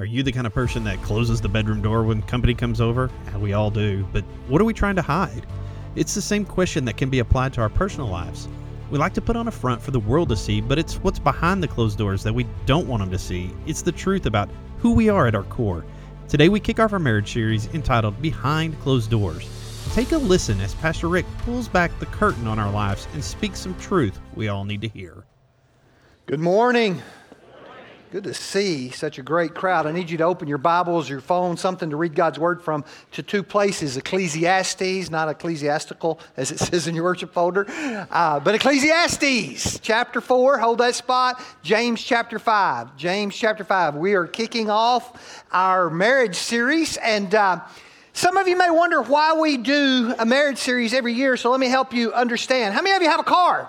Are you the kind of person that closes the bedroom door when company comes over? Ah, we all do, but what are we trying to hide? It's the same question that can be applied to our personal lives. We like to put on a front for the world to see, but it's what's behind the closed doors that we don't want them to see. It's the truth about who we are at our core. Today we kick off our marriage series entitled Behind Closed Doors. Take a listen as Pastor Rick pulls back the curtain on our lives and speaks some truth we all need to hear. Good morning. Good to see such a great crowd. I need you to open your Bibles, your phone, something to read God's Word from to two places Ecclesiastes, not ecclesiastical as it says in your worship folder, uh, but Ecclesiastes chapter 4. Hold that spot. James chapter 5. James chapter 5. We are kicking off our marriage series. And uh, some of you may wonder why we do a marriage series every year, so let me help you understand. How many of you have a car?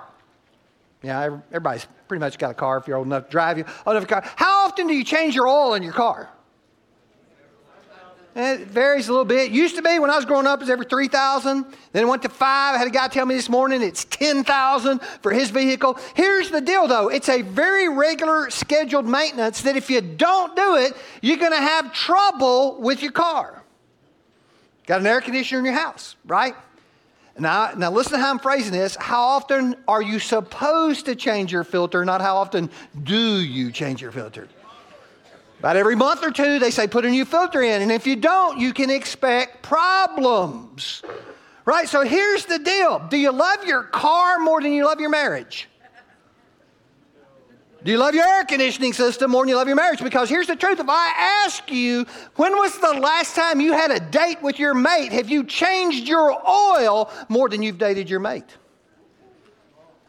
Yeah, everybody's pretty much got a car if you're old enough to drive. You old enough car. How often do you change your oil in your car? Eh, it varies a little bit. Used to be when I was growing up, it was every 3,000. Then it went to five. I had a guy tell me this morning it's 10,000 for his vehicle. Here's the deal though it's a very regular scheduled maintenance that if you don't do it, you're going to have trouble with your car. Got an air conditioner in your house, right? Now, now listen to how I'm phrasing this. How often are you supposed to change your filter, not how often do you change your filter? About every month or two, they say put a new filter in. And if you don't, you can expect problems. Right? So here's the deal Do you love your car more than you love your marriage? Do you love your air conditioning system more than you love your marriage? Because here's the truth if I ask you, when was the last time you had a date with your mate? Have you changed your oil more than you've dated your mate?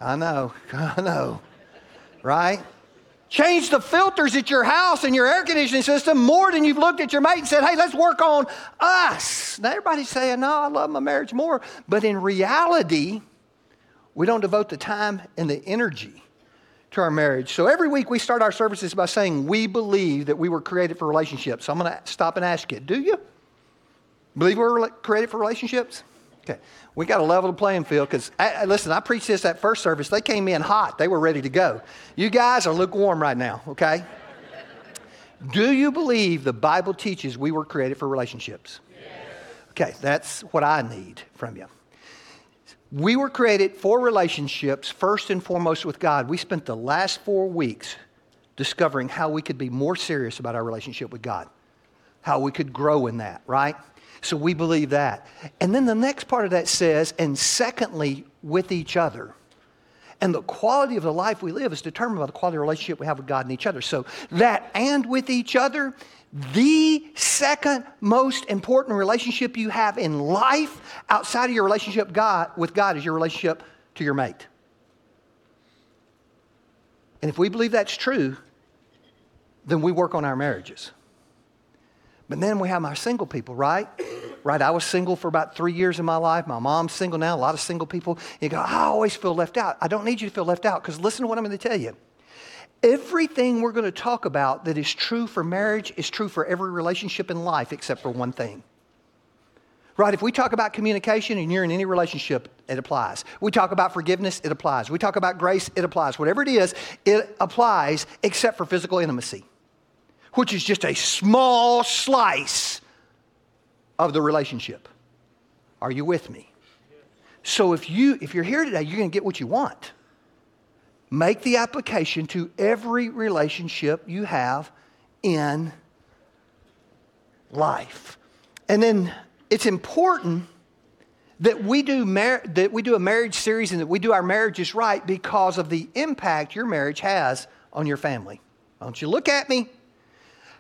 I know, I know, right? Change the filters at your house and your air conditioning system more than you've looked at your mate and said, hey, let's work on us. Now, everybody's saying, no, I love my marriage more. But in reality, we don't devote the time and the energy to our marriage. So every week we start our services by saying we believe that we were created for relationships. So I'm going to stop and ask you, do you believe we were created for relationships? Okay. We got to level the playing field because, listen, I preached this at first service. They came in hot. They were ready to go. You guys are lukewarm right now, okay? Do you believe the Bible teaches we were created for relationships? Yes. Okay, that's what I need from you. We were created for relationships, first and foremost with God. We spent the last four weeks discovering how we could be more serious about our relationship with God, how we could grow in that, right? So we believe that. And then the next part of that says, and secondly, with each other. And the quality of the life we live is determined by the quality of relationship we have with God and each other. So that and with each other the second most important relationship you have in life outside of your relationship God, with God is your relationship to your mate. And if we believe that's true, then we work on our marriages. But then we have our single people, right? Right? I was single for about three years in my life. My mom's single now. A lot of single people. You go, I always feel left out. I don't need you to feel left out because listen to what I'm going to tell you. Everything we're going to talk about that is true for marriage is true for every relationship in life except for one thing. Right? If we talk about communication and you're in any relationship, it applies. We talk about forgiveness, it applies. We talk about grace, it applies. Whatever it is, it applies except for physical intimacy, which is just a small slice of the relationship. Are you with me? So if you if you're here today, you're going to get what you want. Make the application to every relationship you have in life. And then it's important that we do mar- that we do a marriage series and that we do our marriages right because of the impact your marriage has on your family. Don't you look at me?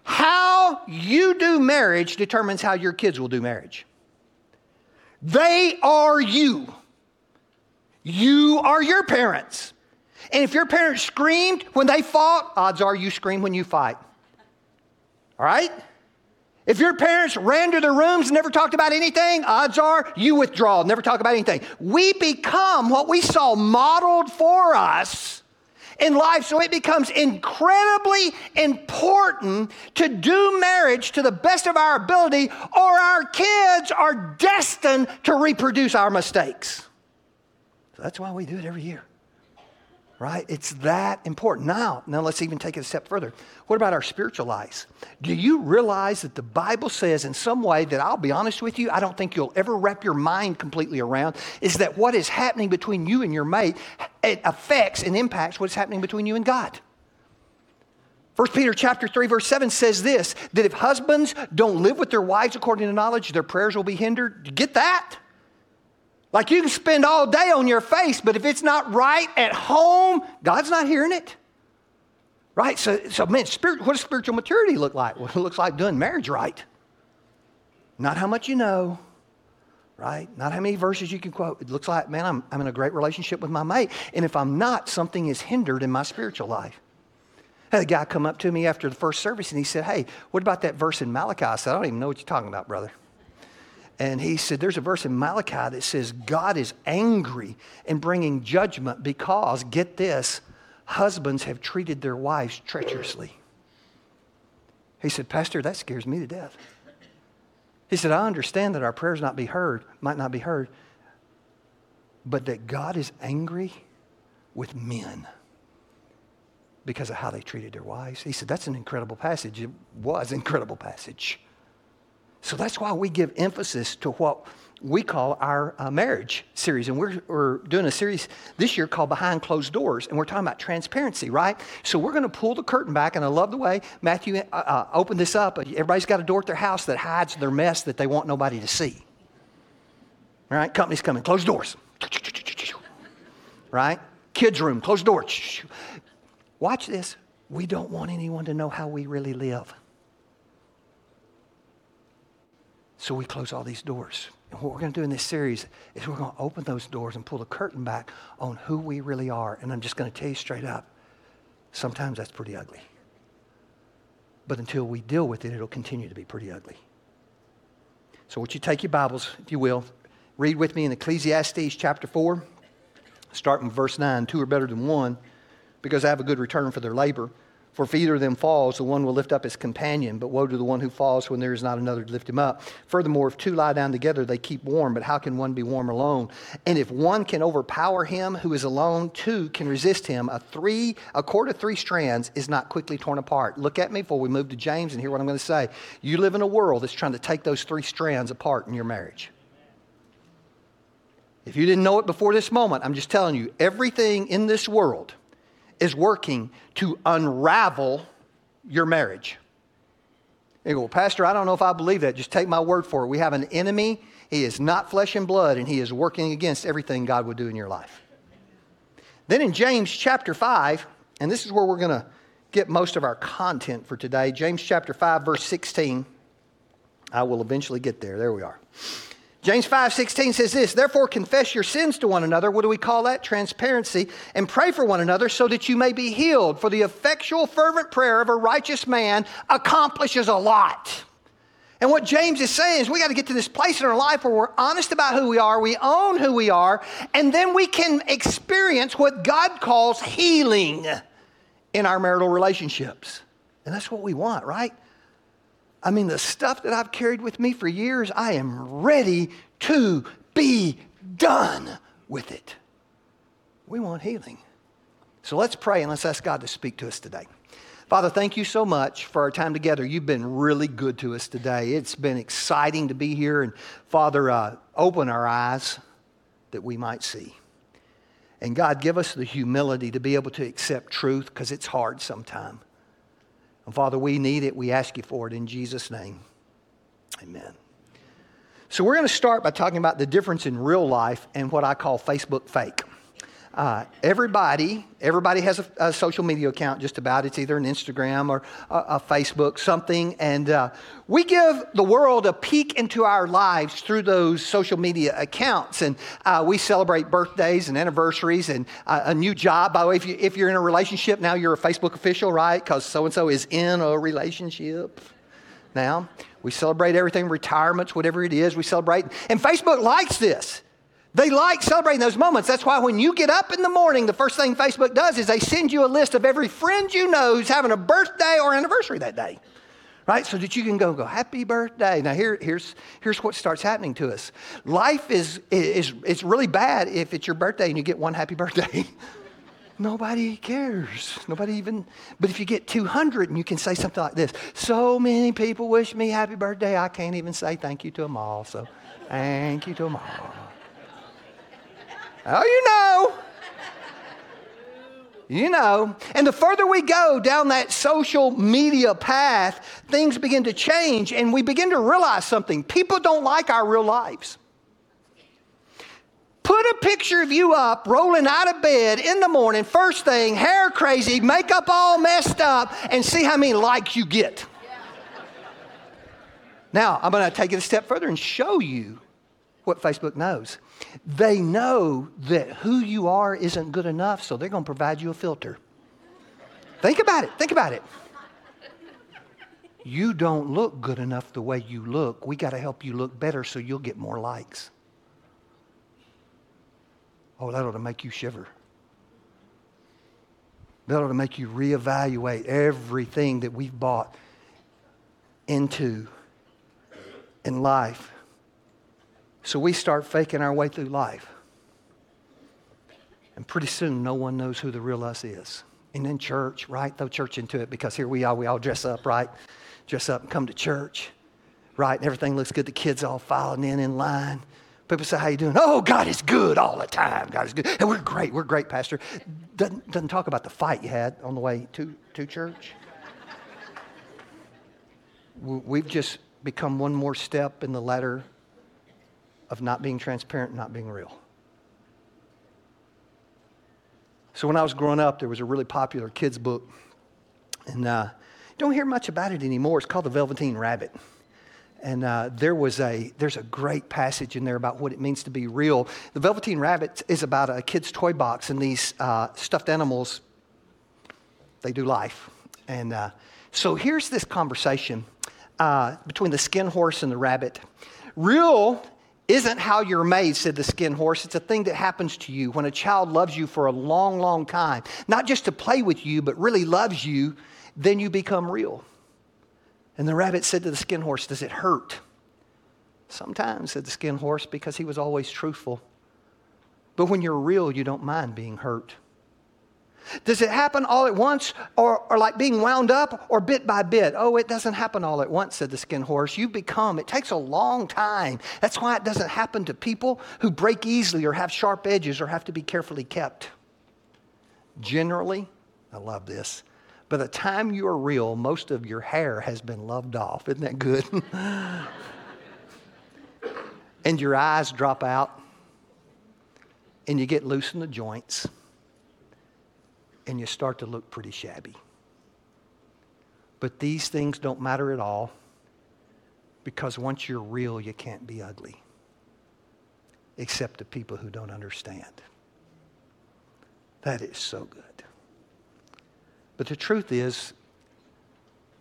How you do marriage determines how your kids will do marriage. They are you. You are your parents. And if your parents screamed when they fought, odds are you scream when you fight. All right? If your parents ran to their rooms and never talked about anything, odds are you withdraw, never talk about anything. We become what we saw modeled for us in life, so it becomes incredibly important to do marriage to the best of our ability, or our kids are destined to reproduce our mistakes. So that's why we do it every year. Right? It's that important. Now, now let's even take it a step further. What about our spiritual lives? Do you realize that the Bible says in some way that I'll be honest with you, I don't think you'll ever wrap your mind completely around is that what is happening between you and your mate it affects and impacts what's happening between you and God. 1 Peter chapter 3 verse 7 says this that if husbands don't live with their wives according to knowledge, their prayers will be hindered. Get that? Like you can spend all day on your face, but if it's not right at home, God's not hearing it. Right? So, so man, spirit, what does spiritual maturity look like? Well, it looks like doing marriage right. Not how much you know, right? Not how many verses you can quote. It looks like, man, I'm, I'm in a great relationship with my mate. And if I'm not, something is hindered in my spiritual life. I had a guy come up to me after the first service and he said, Hey, what about that verse in Malachi? I said, I don't even know what you're talking about, brother. And he said, There's a verse in Malachi that says, God is angry and bringing judgment because, get this, husbands have treated their wives treacherously. He said, Pastor, that scares me to death. He said, I understand that our prayers not be heard, might not be heard, but that God is angry with men because of how they treated their wives. He said, That's an incredible passage. It was an incredible passage. So that's why we give emphasis to what we call our uh, marriage series. And we're, we're doing a series this year called Behind Closed Doors. And we're talking about transparency, right? So we're going to pull the curtain back. And I love the way Matthew uh, uh, opened this up. Everybody's got a door at their house that hides their mess that they want nobody to see. Right? Company's coming, close doors. Right? Kids' room, close doors. Watch this. We don't want anyone to know how we really live. So we close all these doors. And what we're going to do in this series is we're going to open those doors and pull the curtain back on who we really are. And I'm just going to tell you straight up sometimes that's pretty ugly. But until we deal with it, it'll continue to be pretty ugly. So, would you take your Bibles, if you will, read with me in Ecclesiastes chapter 4, starting with verse 9. Two are better than one because I have a good return for their labor. For if either of them falls, the one will lift up his companion, but woe to the one who falls when there is not another to lift him up. Furthermore, if two lie down together, they keep warm, but how can one be warm alone? And if one can overpower him who is alone, two can resist him. A three, a cord of three strands is not quickly torn apart. Look at me before we move to James and hear what I'm going to say. You live in a world that's trying to take those three strands apart in your marriage. If you didn't know it before this moment, I'm just telling you, everything in this world is working to unravel your marriage. You go, Pastor, I don't know if I believe that. Just take my word for it. We have an enemy. He is not flesh and blood, and he is working against everything God would do in your life. Then in James chapter 5, and this is where we're going to get most of our content for today, James chapter 5, verse 16. I will eventually get there. There we are. James 5 16 says this, therefore confess your sins to one another. What do we call that? Transparency. And pray for one another so that you may be healed. For the effectual, fervent prayer of a righteous man accomplishes a lot. And what James is saying is we got to get to this place in our life where we're honest about who we are, we own who we are, and then we can experience what God calls healing in our marital relationships. And that's what we want, right? I mean, the stuff that I've carried with me for years, I am ready to be done with it. We want healing. So let's pray and let's ask God to speak to us today. Father, thank you so much for our time together. You've been really good to us today. It's been exciting to be here. And Father, uh, open our eyes that we might see. And God, give us the humility to be able to accept truth because it's hard sometimes. And Father, we need it. We ask you for it in Jesus' name. Amen. So, we're going to start by talking about the difference in real life and what I call Facebook fake. Uh, everybody, everybody has a, a, social media account. Just about, it's either an Instagram or a, a Facebook, something, and uh, we give the world a peek into our lives through those social media accounts. And uh, we celebrate birthdays and anniversaries and uh, a new job. By the way, if, you, if you're in a relationship now, you're a Facebook official, right? Because so and so is in a relationship now. We celebrate everything, retirements, whatever it is, we celebrate. And Facebook likes this. They like celebrating those moments. That's why when you get up in the morning, the first thing Facebook does is they send you a list of every friend you know who's having a birthday or anniversary that day. Right? So that you can go, go, happy birthday. Now here, here's, here's what starts happening to us. Life is, is, is really bad if it's your birthday and you get one happy birthday. Nobody cares. Nobody even, but if you get 200 and you can say something like this So many people wish me happy birthday, I can't even say thank you to them all. So thank you to them all. Oh, you know. You know. And the further we go down that social media path, things begin to change and we begin to realize something. People don't like our real lives. Put a picture of you up, rolling out of bed in the morning, first thing, hair crazy, makeup all messed up, and see how many likes you get. Now, I'm going to take it a step further and show you what Facebook knows. They know that who you are isn't good enough, so they're going to provide you a filter. Think about it. Think about it. You don't look good enough the way you look. We got to help you look better so you'll get more likes. Oh, that ought to make you shiver. That ought to make you reevaluate everything that we've bought into in life. So we start faking our way through life. And pretty soon, no one knows who the real us is. And in church, right? Throw church into it because here we are, we all dress up, right? Dress up and come to church, right? And everything looks good. The kids all filing in in line. People say, How you doing? Oh, God is good all the time. God is good. And we're great. We're great, Pastor. Doesn't, doesn't talk about the fight you had on the way to, to church. We've just become one more step in the ladder of not being transparent, not being real. So when I was growing up, there was a really popular kids' book, and uh, don't hear much about it anymore. It's called The Velveteen Rabbit. And uh, there was a, there's a great passage in there about what it means to be real. The Velveteen Rabbit is about a kid's toy box, and these uh, stuffed animals, they do life. And uh, so here's this conversation uh, between the skin horse and the rabbit. Real isn't how you're made, said the skin horse. It's a thing that happens to you when a child loves you for a long, long time. Not just to play with you, but really loves you, then you become real. And the rabbit said to the skin horse, Does it hurt? Sometimes, said the skin horse, because he was always truthful. But when you're real, you don't mind being hurt. Does it happen all at once or, or like being wound up or bit by bit? Oh, it doesn't happen all at once, said the skin horse. You become, it takes a long time. That's why it doesn't happen to people who break easily or have sharp edges or have to be carefully kept. Generally, I love this, by the time you are real, most of your hair has been loved off. Isn't that good? and your eyes drop out, and you get loose in the joints, and you start to look pretty shabby. But these things don't matter at all because once you're real, you can't be ugly, except to people who don't understand. That is so good. But the truth is,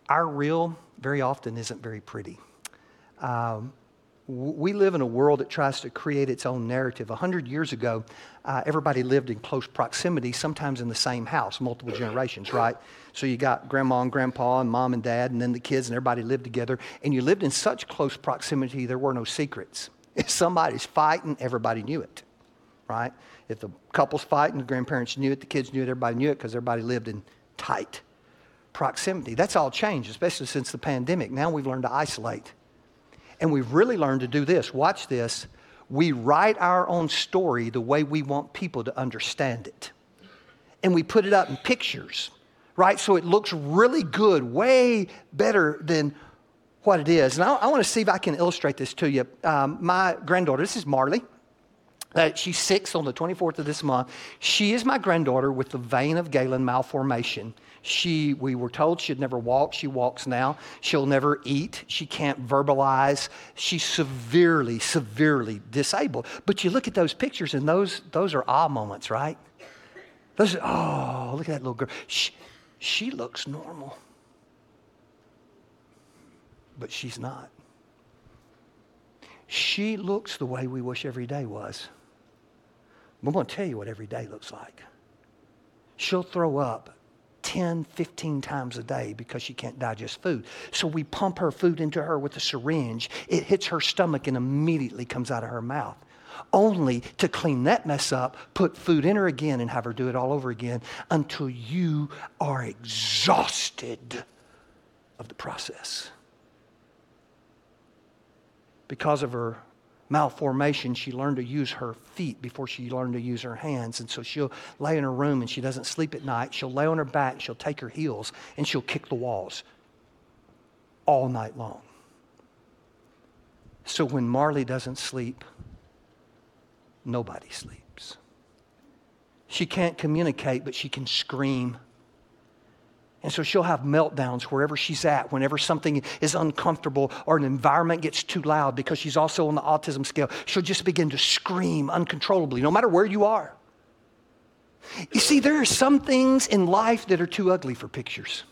our real very often isn't very pretty. Um, we live in a world that tries to create its own narrative. A hundred years ago, uh, everybody lived in close proximity, sometimes in the same house, multiple generations, right? So you got grandma and grandpa and mom and dad, and then the kids, and everybody lived together. And you lived in such close proximity, there were no secrets. If somebody's fighting, everybody knew it, right? If the couple's fighting, the grandparents knew it, the kids knew it, everybody knew it because everybody lived in tight proximity. That's all changed, especially since the pandemic. Now we've learned to isolate. And we've really learned to do this. Watch this. We write our own story the way we want people to understand it. And we put it up in pictures, right? So it looks really good, way better than what it is. And I, I want to see if I can illustrate this to you. Um, my granddaughter, this is Marley. Uh, she's six on the 24th of this month. She is my granddaughter with the vein of Galen malformation. She, we were told she'd never walk. She walks now. She'll never eat. She can't verbalize. She's severely, severely disabled. But you look at those pictures, and those, those are ah moments, right? Those oh, look at that little girl. She, she looks normal, but she's not. She looks the way we wish every day was. I'm going to tell you what every day looks like. She'll throw up 10, 15 times a day because she can't digest food. So we pump her food into her with a syringe. It hits her stomach and immediately comes out of her mouth. only to clean that mess up, put food in her again, and have her do it all over again until you are exhausted of the process. Because of her malformation, she learned to use her feet before she learned to use her hands. And so she'll lay in her room and she doesn't sleep at night. She'll lay on her back, she'll take her heels, and she'll kick the walls all night long. So when Marley doesn't sleep, nobody sleeps. She can't communicate, but she can scream. And so she'll have meltdowns wherever she's at, whenever something is uncomfortable or an environment gets too loud because she's also on the autism scale. She'll just begin to scream uncontrollably, no matter where you are. You see, there are some things in life that are too ugly for pictures.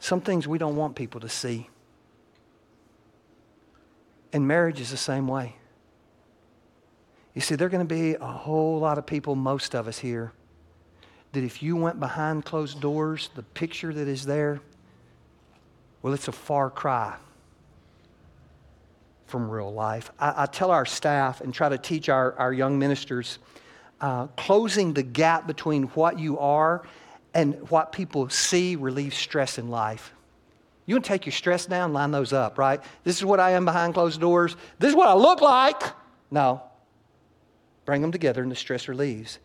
Some things we don't want people to see. And marriage is the same way. You see, there are going to be a whole lot of people, most of us here, that if you went behind closed doors, the picture that is there, well, it's a far cry from real life. I, I tell our staff and try to teach our, our young ministers uh, closing the gap between what you are and what people see relieves stress in life. You want to take your stress down, line those up, right? This is what I am behind closed doors. This is what I look like. No. Bring them together and the stress relieves.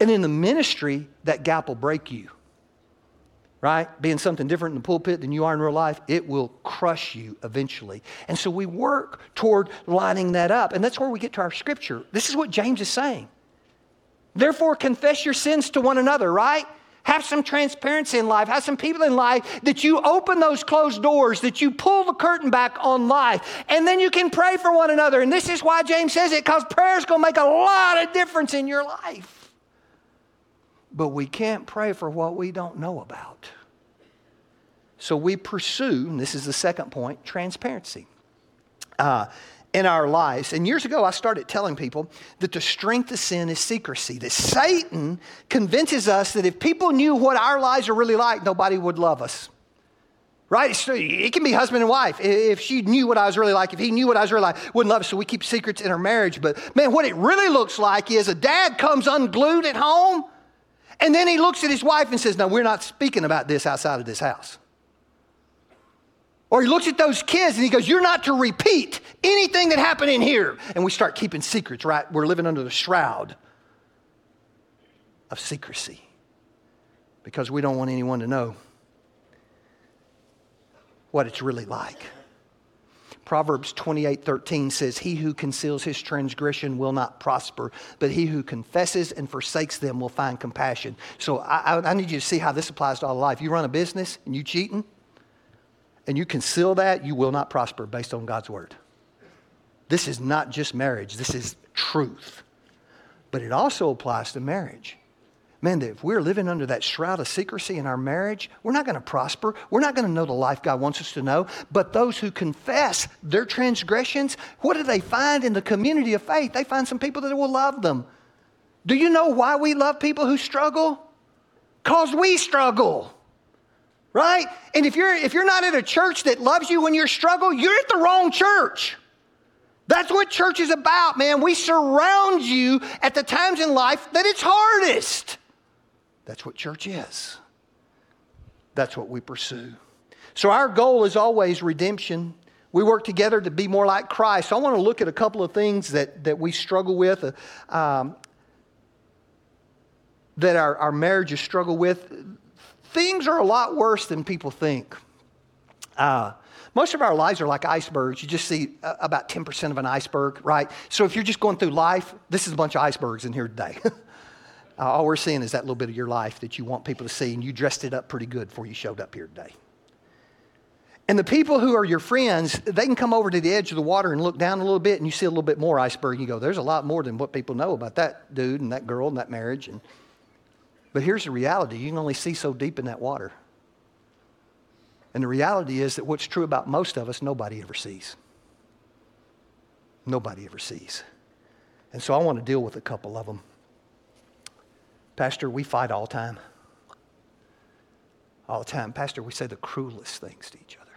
And in the ministry, that gap will break you, right? Being something different in the pulpit than you are in real life, it will crush you eventually. And so we work toward lining that up. And that's where we get to our scripture. This is what James is saying. Therefore, confess your sins to one another, right? Have some transparency in life. Have some people in life that you open those closed doors, that you pull the curtain back on life, and then you can pray for one another. And this is why James says it, because prayer is going to make a lot of difference in your life. But we can't pray for what we don't know about. So we pursue, this is the second point, transparency. Uh, in our lives. And years ago, I started telling people that the strength of sin is secrecy, that Satan convinces us that if people knew what our lives are really like, nobody would love us. Right? So it can be husband and wife. If she knew what I was really like, if he knew what I was really like, wouldn't love us. So we keep secrets in our marriage. But man, what it really looks like is a dad comes unglued at home, and then he looks at his wife and says, No, we're not speaking about this outside of this house. Or he looks at those kids and he goes, You're not to repeat anything that happened in here. And we start keeping secrets, right? We're living under the shroud of secrecy because we don't want anyone to know what it's really like. Proverbs 28 13 says, He who conceals his transgression will not prosper, but he who confesses and forsakes them will find compassion. So I, I, need you to see how this applies to all life. You run a business and you cheating, and you conceal that, you will not prosper based on God's word. This is not just marriage, this is truth. But it also applies to marriage. Man, if we're living under that shroud of secrecy in our marriage, we're not going to prosper. We're not going to know the life God wants us to know. But those who confess their transgressions, what do they find in the community of faith? They find some people that will love them. Do you know why we love people who struggle? Because we struggle right? And if you're if you're not at a church that loves you when you struggle, you're at the wrong church. That's what church is about, man. We surround you at the times in life that it's hardest. That's what church is. That's what we pursue. So our goal is always redemption. We work together to be more like Christ. So I want to look at a couple of things that, that we struggle with, uh, um, that our, our marriages struggle with things are a lot worse than people think. Uh, most of our lives are like icebergs. You just see uh, about 10% of an iceberg, right? So if you're just going through life, this is a bunch of icebergs in here today. uh, all we're seeing is that little bit of your life that you want people to see, and you dressed it up pretty good before you showed up here today. And the people who are your friends, they can come over to the edge of the water and look down a little bit, and you see a little bit more iceberg. And you go, there's a lot more than what people know about that dude and that girl and that marriage. And but here's the reality you can only see so deep in that water. And the reality is that what's true about most of us, nobody ever sees. Nobody ever sees. And so I want to deal with a couple of them. Pastor, we fight all the time. All the time. Pastor, we say the cruelest things to each other.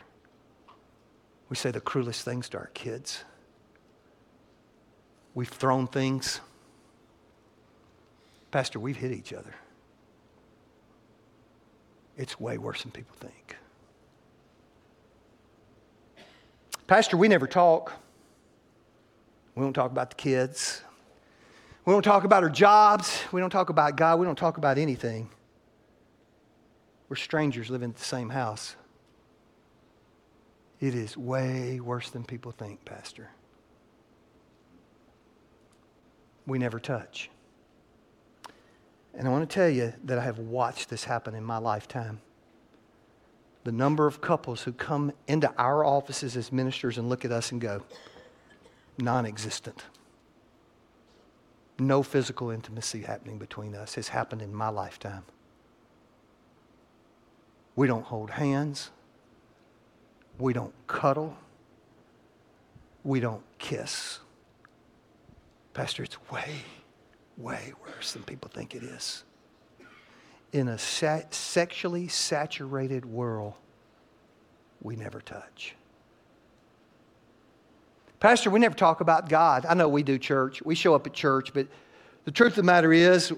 We say the cruelest things to our kids. We've thrown things. Pastor, we've hit each other. It's way worse than people think. Pastor, we never talk. We don't talk about the kids. We don't talk about our jobs. We don't talk about God. We don't talk about anything. We're strangers living in the same house. It is way worse than people think, Pastor. We never touch. And I want to tell you that I have watched this happen in my lifetime. The number of couples who come into our offices as ministers and look at us and go, non existent. No physical intimacy happening between us has happened in my lifetime. We don't hold hands. We don't cuddle. We don't kiss. Pastor, it's way, way worse than people think it is. In a sexually saturated world, we never touch. Pastor, we never talk about God. I know we do church. We show up at church, but the truth of the matter is,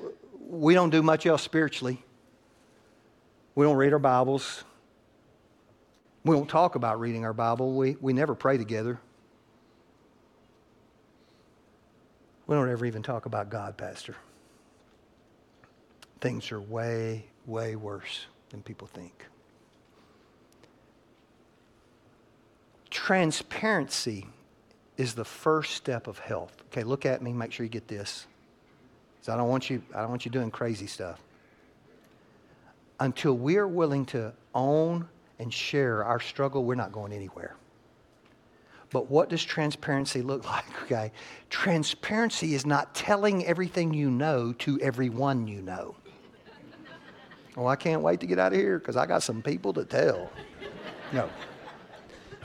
we don't do much else spiritually. We don't read our Bibles. We don't talk about reading our Bible. We, we never pray together. We don't ever even talk about God, Pastor. Things are way, way worse than people think. Transparency is the first step of health. Okay, look at me, make sure you get this. I don't want you, I don't want you doing crazy stuff. Until we're willing to own and share our struggle, we're not going anywhere. But what does transparency look like? Okay. Transparency is not telling everything you know to everyone you know. Oh, I can't wait to get out of here because I got some people to tell. No.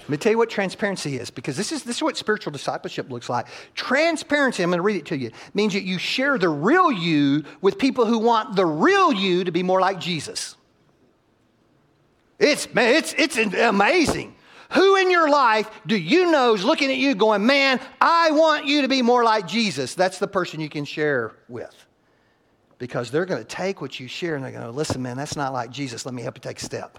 Let me tell you what transparency is because this is, this is what spiritual discipleship looks like. Transparency, I'm going to read it to you, means that you share the real you with people who want the real you to be more like Jesus. It's, man, it's, it's amazing. Who in your life do you know is looking at you going, man, I want you to be more like Jesus? That's the person you can share with. Because they're going to take what you share and they're going to, listen, man, that's not like Jesus. Let me help you take a step.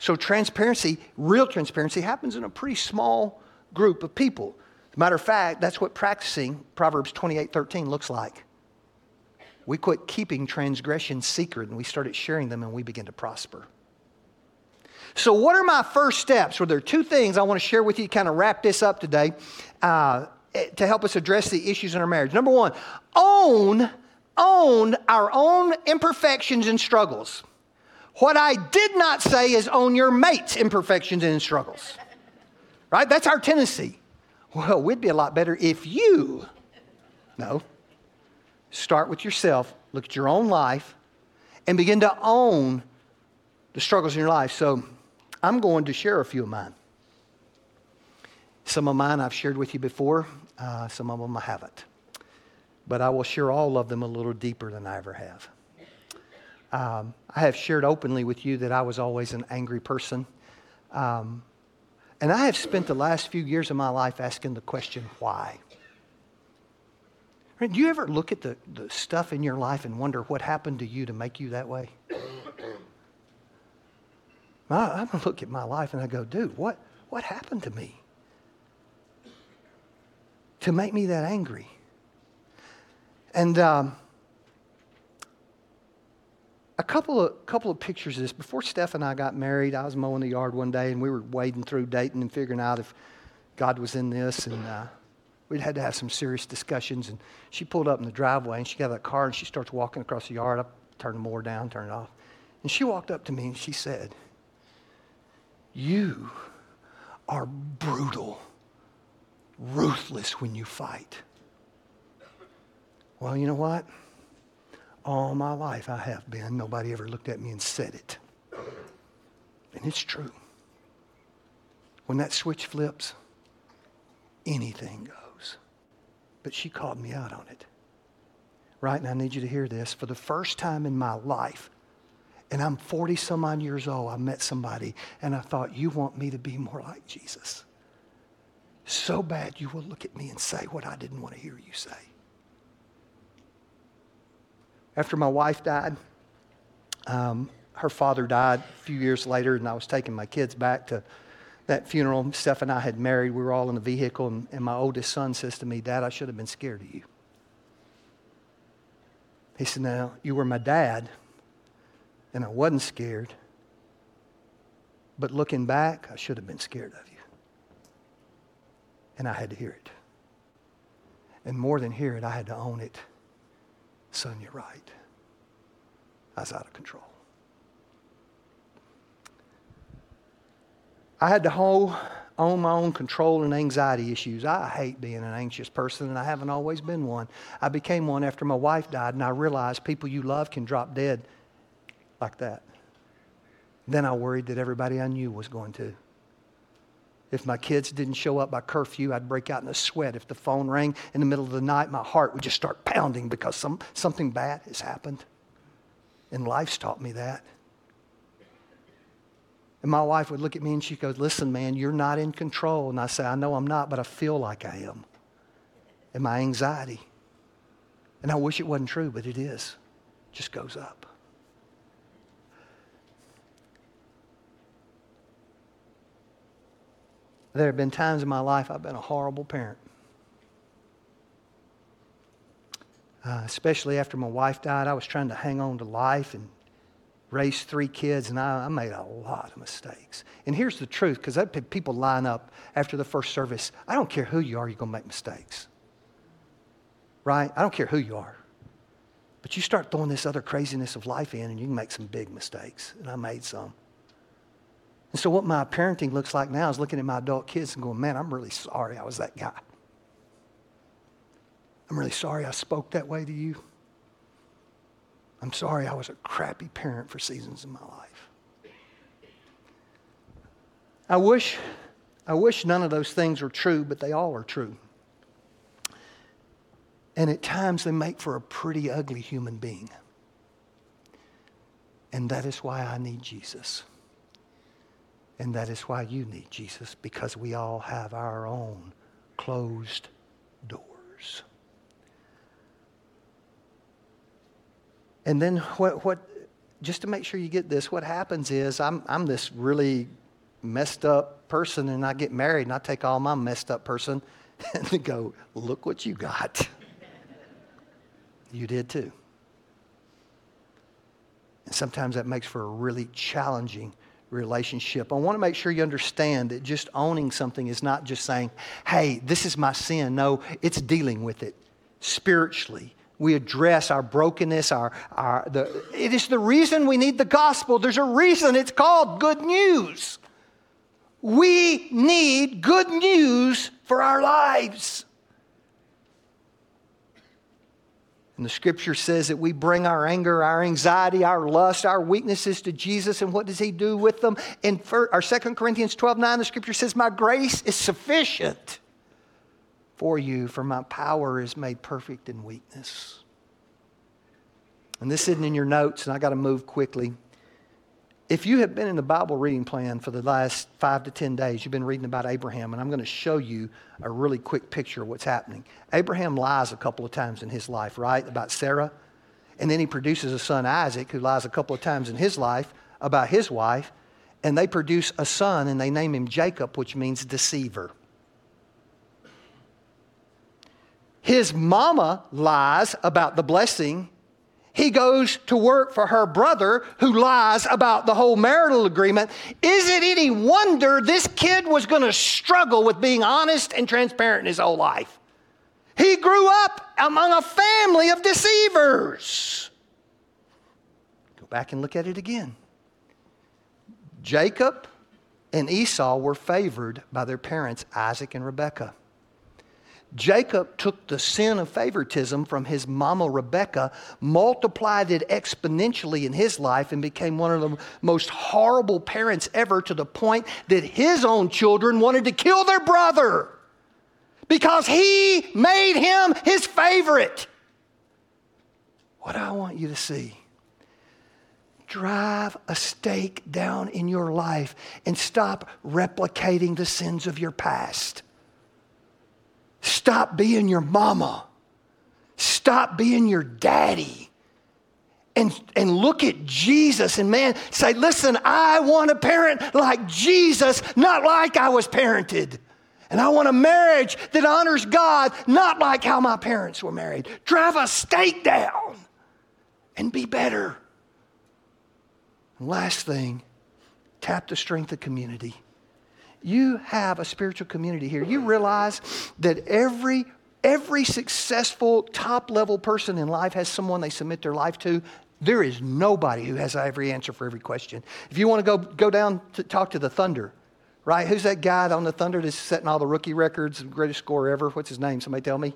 So, transparency, real transparency, happens in a pretty small group of people. As a matter of fact, that's what practicing Proverbs 28 13 looks like. We quit keeping transgressions secret and we started sharing them and we begin to prosper. So, what are my first steps? Well, there are two things I want to share with you to kind of wrap this up today uh, to help us address the issues in our marriage. Number one, own, own our own imperfections and struggles. What I did not say is own your mate's imperfections and struggles. Right? That's our tendency. Well, we'd be a lot better if you, no, start with yourself, look at your own life, and begin to own the struggles in your life. So, I'm going to share a few of mine. Some of mine I've shared with you before, uh, some of them I haven't. But I will share all of them a little deeper than I ever have. Um, I have shared openly with you that I was always an angry person. Um, and I have spent the last few years of my life asking the question, why? Do you ever look at the, the stuff in your life and wonder what happened to you to make you that way? I, I look at my life and I go, dude, what, what happened to me? To make me that angry. And um, a couple of, couple of pictures of this. Before Steph and I got married, I was mowing the yard one day and we were wading through dating and figuring out if God was in this. And uh, we'd had to have some serious discussions. And she pulled up in the driveway and she got out of the car and she starts walking across the yard. I turned the mower down, turned it off. And she walked up to me and she said, you are brutal, ruthless when you fight. Well, you know what? All my life I have been. Nobody ever looked at me and said it. And it's true. When that switch flips, anything goes. But she called me out on it. Right? And I need you to hear this. For the first time in my life, And I'm 40 some odd years old. I met somebody and I thought, you want me to be more like Jesus. So bad you will look at me and say what I didn't want to hear you say. After my wife died, um, her father died a few years later, and I was taking my kids back to that funeral. Steph and I had married. We were all in the vehicle, and, and my oldest son says to me, Dad, I should have been scared of you. He said, Now, you were my dad, and I wasn't scared. But looking back, I should have been scared of you. And I had to hear it. And more than hear it, I had to own it. Son, you're right. I was out of control. I had to hold, on my own control and anxiety issues. I hate being an anxious person, and I haven't always been one. I became one after my wife died, and I realized people you love can drop dead like that. Then I worried that everybody I knew was going to. If my kids didn't show up by curfew, I'd break out in a sweat. If the phone rang in the middle of the night, my heart would just start pounding because some, something bad has happened. And life's taught me that. And my wife would look at me and she goes, Listen, man, you're not in control. And I say, I know I'm not, but I feel like I am. And my anxiety. And I wish it wasn't true, but it is, just goes up. There have been times in my life I've been a horrible parent. Uh, especially after my wife died, I was trying to hang on to life and raise three kids, and I, I made a lot of mistakes. And here's the truth because people line up after the first service. I don't care who you are, you're going to make mistakes. Right? I don't care who you are. But you start throwing this other craziness of life in, and you can make some big mistakes. And I made some. And so, what my parenting looks like now is looking at my adult kids and going, man, I'm really sorry I was that guy. I'm really sorry I spoke that way to you. I'm sorry I was a crappy parent for seasons of my life. I wish, I wish none of those things were true, but they all are true. And at times they make for a pretty ugly human being. And that is why I need Jesus. And that is why you need Jesus, because we all have our own closed doors. And then what, what just to make sure you get this, what happens is I'm, I'm this really messed up person and I get married and I take all my messed up person and go, look what you got. you did too. And sometimes that makes for a really challenging relationship. I want to make sure you understand that just owning something is not just saying, hey, this is my sin. No, it's dealing with it spiritually. We address our brokenness, our, our the, it is the reason we need the gospel. There's a reason it's called good news. We need good news for our lives. And the scripture says that we bring our anger, our anxiety, our lust, our weaknesses to Jesus. And what does he do with them? In our 2 Corinthians 12 9, the scripture says, My grace is sufficient for you, for my power is made perfect in weakness. And this isn't in your notes, and I got to move quickly. If you have been in the Bible reading plan for the last five to 10 days, you've been reading about Abraham, and I'm going to show you a really quick picture of what's happening. Abraham lies a couple of times in his life, right, about Sarah. And then he produces a son, Isaac, who lies a couple of times in his life about his wife. And they produce a son, and they name him Jacob, which means deceiver. His mama lies about the blessing he goes to work for her brother who lies about the whole marital agreement. Is it any wonder this kid was going to struggle with being honest and transparent in his whole life? He grew up among a family of deceivers. Go back and look at it again. Jacob and Esau were favored by their parents, Isaac and Rebekah. Jacob took the sin of favoritism from his mama Rebecca, multiplied it exponentially in his life, and became one of the most horrible parents ever to the point that his own children wanted to kill their brother because he made him his favorite. What I want you to see drive a stake down in your life and stop replicating the sins of your past. Stop being your mama. Stop being your daddy. And, and look at Jesus and man, say, listen, I want a parent like Jesus, not like I was parented. And I want a marriage that honors God, not like how my parents were married. Drive a stake down and be better. And last thing, tap the strength of community. You have a spiritual community here. You realize that every every successful top level person in life has someone they submit their life to. There is nobody who has every answer for every question. If you want to go, go down to talk to the Thunder, right? Who's that guy on the Thunder that's setting all the rookie records, greatest scorer ever? What's his name? Somebody tell me?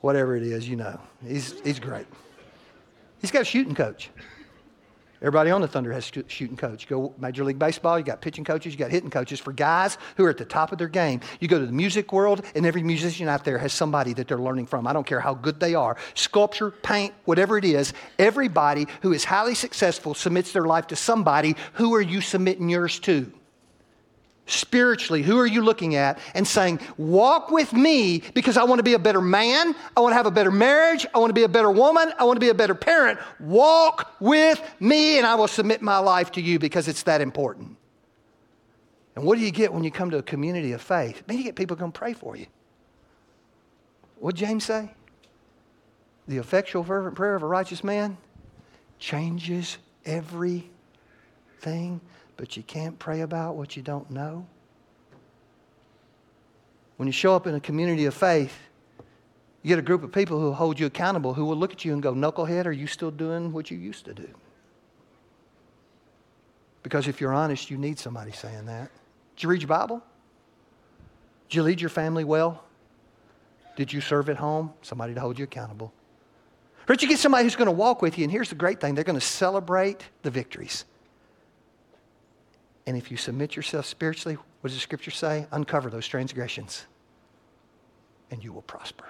Whatever it is, you know. He's, he's great. He's got a shooting coach. Everybody on the Thunder has shooting coach. You go Major League Baseball, you got pitching coaches, you got hitting coaches for guys who are at the top of their game. You go to the music world, and every musician out there has somebody that they're learning from. I don't care how good they are. Sculpture, paint, whatever it is, everybody who is highly successful submits their life to somebody. Who are you submitting yours to? Spiritually, who are you looking at and saying, Walk with me because I want to be a better man, I want to have a better marriage, I want to be a better woman, I want to be a better parent. Walk with me and I will submit my life to you because it's that important. And what do you get when you come to a community of faith? Man, you get people going to pray for you. What James say? The effectual, fervent prayer of a righteous man changes everything but you can't pray about what you don't know? When you show up in a community of faith, you get a group of people who hold you accountable, who will look at you and go, Knucklehead, are you still doing what you used to do? Because if you're honest, you need somebody saying that. Did you read your Bible? Did you lead your family well? Did you serve at home? Somebody to hold you accountable. Did you get somebody who's going to walk with you? And here's the great thing they're going to celebrate the victories. And if you submit yourself spiritually, what does the scripture say? Uncover those transgressions and you will prosper.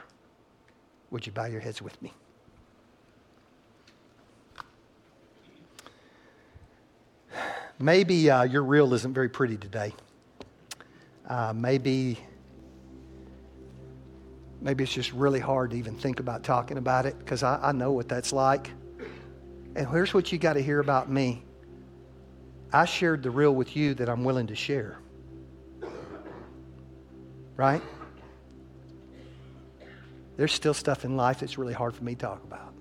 Would you bow your heads with me? Maybe uh, your reel isn't very pretty today. Uh, maybe, maybe it's just really hard to even think about talking about it because I, I know what that's like. And here's what you got to hear about me I shared the real with you that I'm willing to share. Right? There's still stuff in life that's really hard for me to talk about.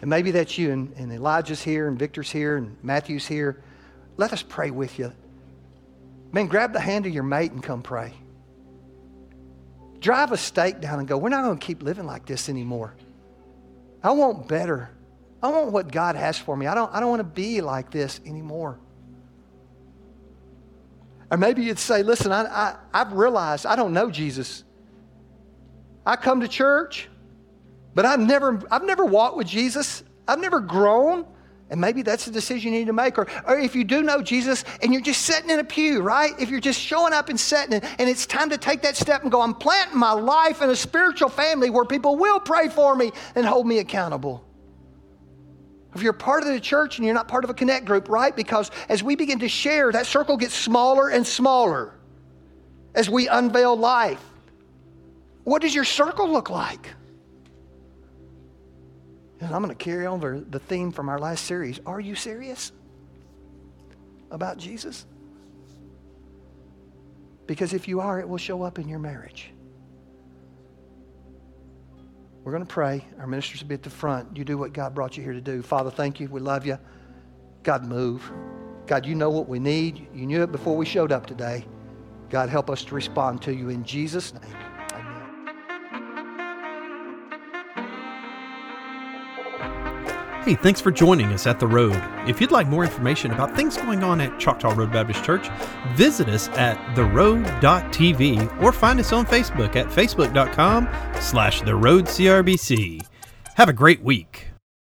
And maybe that's you, and, and Elijah's here, and Victor's here, and Matthew's here. Let us pray with you. Man, grab the hand of your mate and come pray. Drive a stake down and go, we're not going to keep living like this anymore. I want better. I want what God has for me. I don't, I don't want to be like this anymore. Or maybe you'd say, listen, I, I, I've realized I don't know Jesus. I come to church, but I've never, I've never walked with Jesus. I've never grown. And maybe that's a decision you need to make. Or, or if you do know Jesus and you're just sitting in a pew, right? If you're just showing up and sitting, and, and it's time to take that step and go, I'm planting my life in a spiritual family where people will pray for me and hold me accountable. If you're part of the church and you're not part of a connect group, right? Because as we begin to share, that circle gets smaller and smaller as we unveil life. What does your circle look like? And I'm going to carry over the theme from our last series. Are you serious about Jesus? Because if you are, it will show up in your marriage. We're going to pray. Our ministers will be at the front. You do what God brought you here to do. Father, thank you. We love you. God, move. God, you know what we need. You knew it before we showed up today. God, help us to respond to you in Jesus' name. Hey, thanks for joining us at The Road. If you'd like more information about things going on at Choctaw Road Baptist Church, visit us at theroad.tv or find us on Facebook at facebook.com slash theroadcrbc. Have a great week.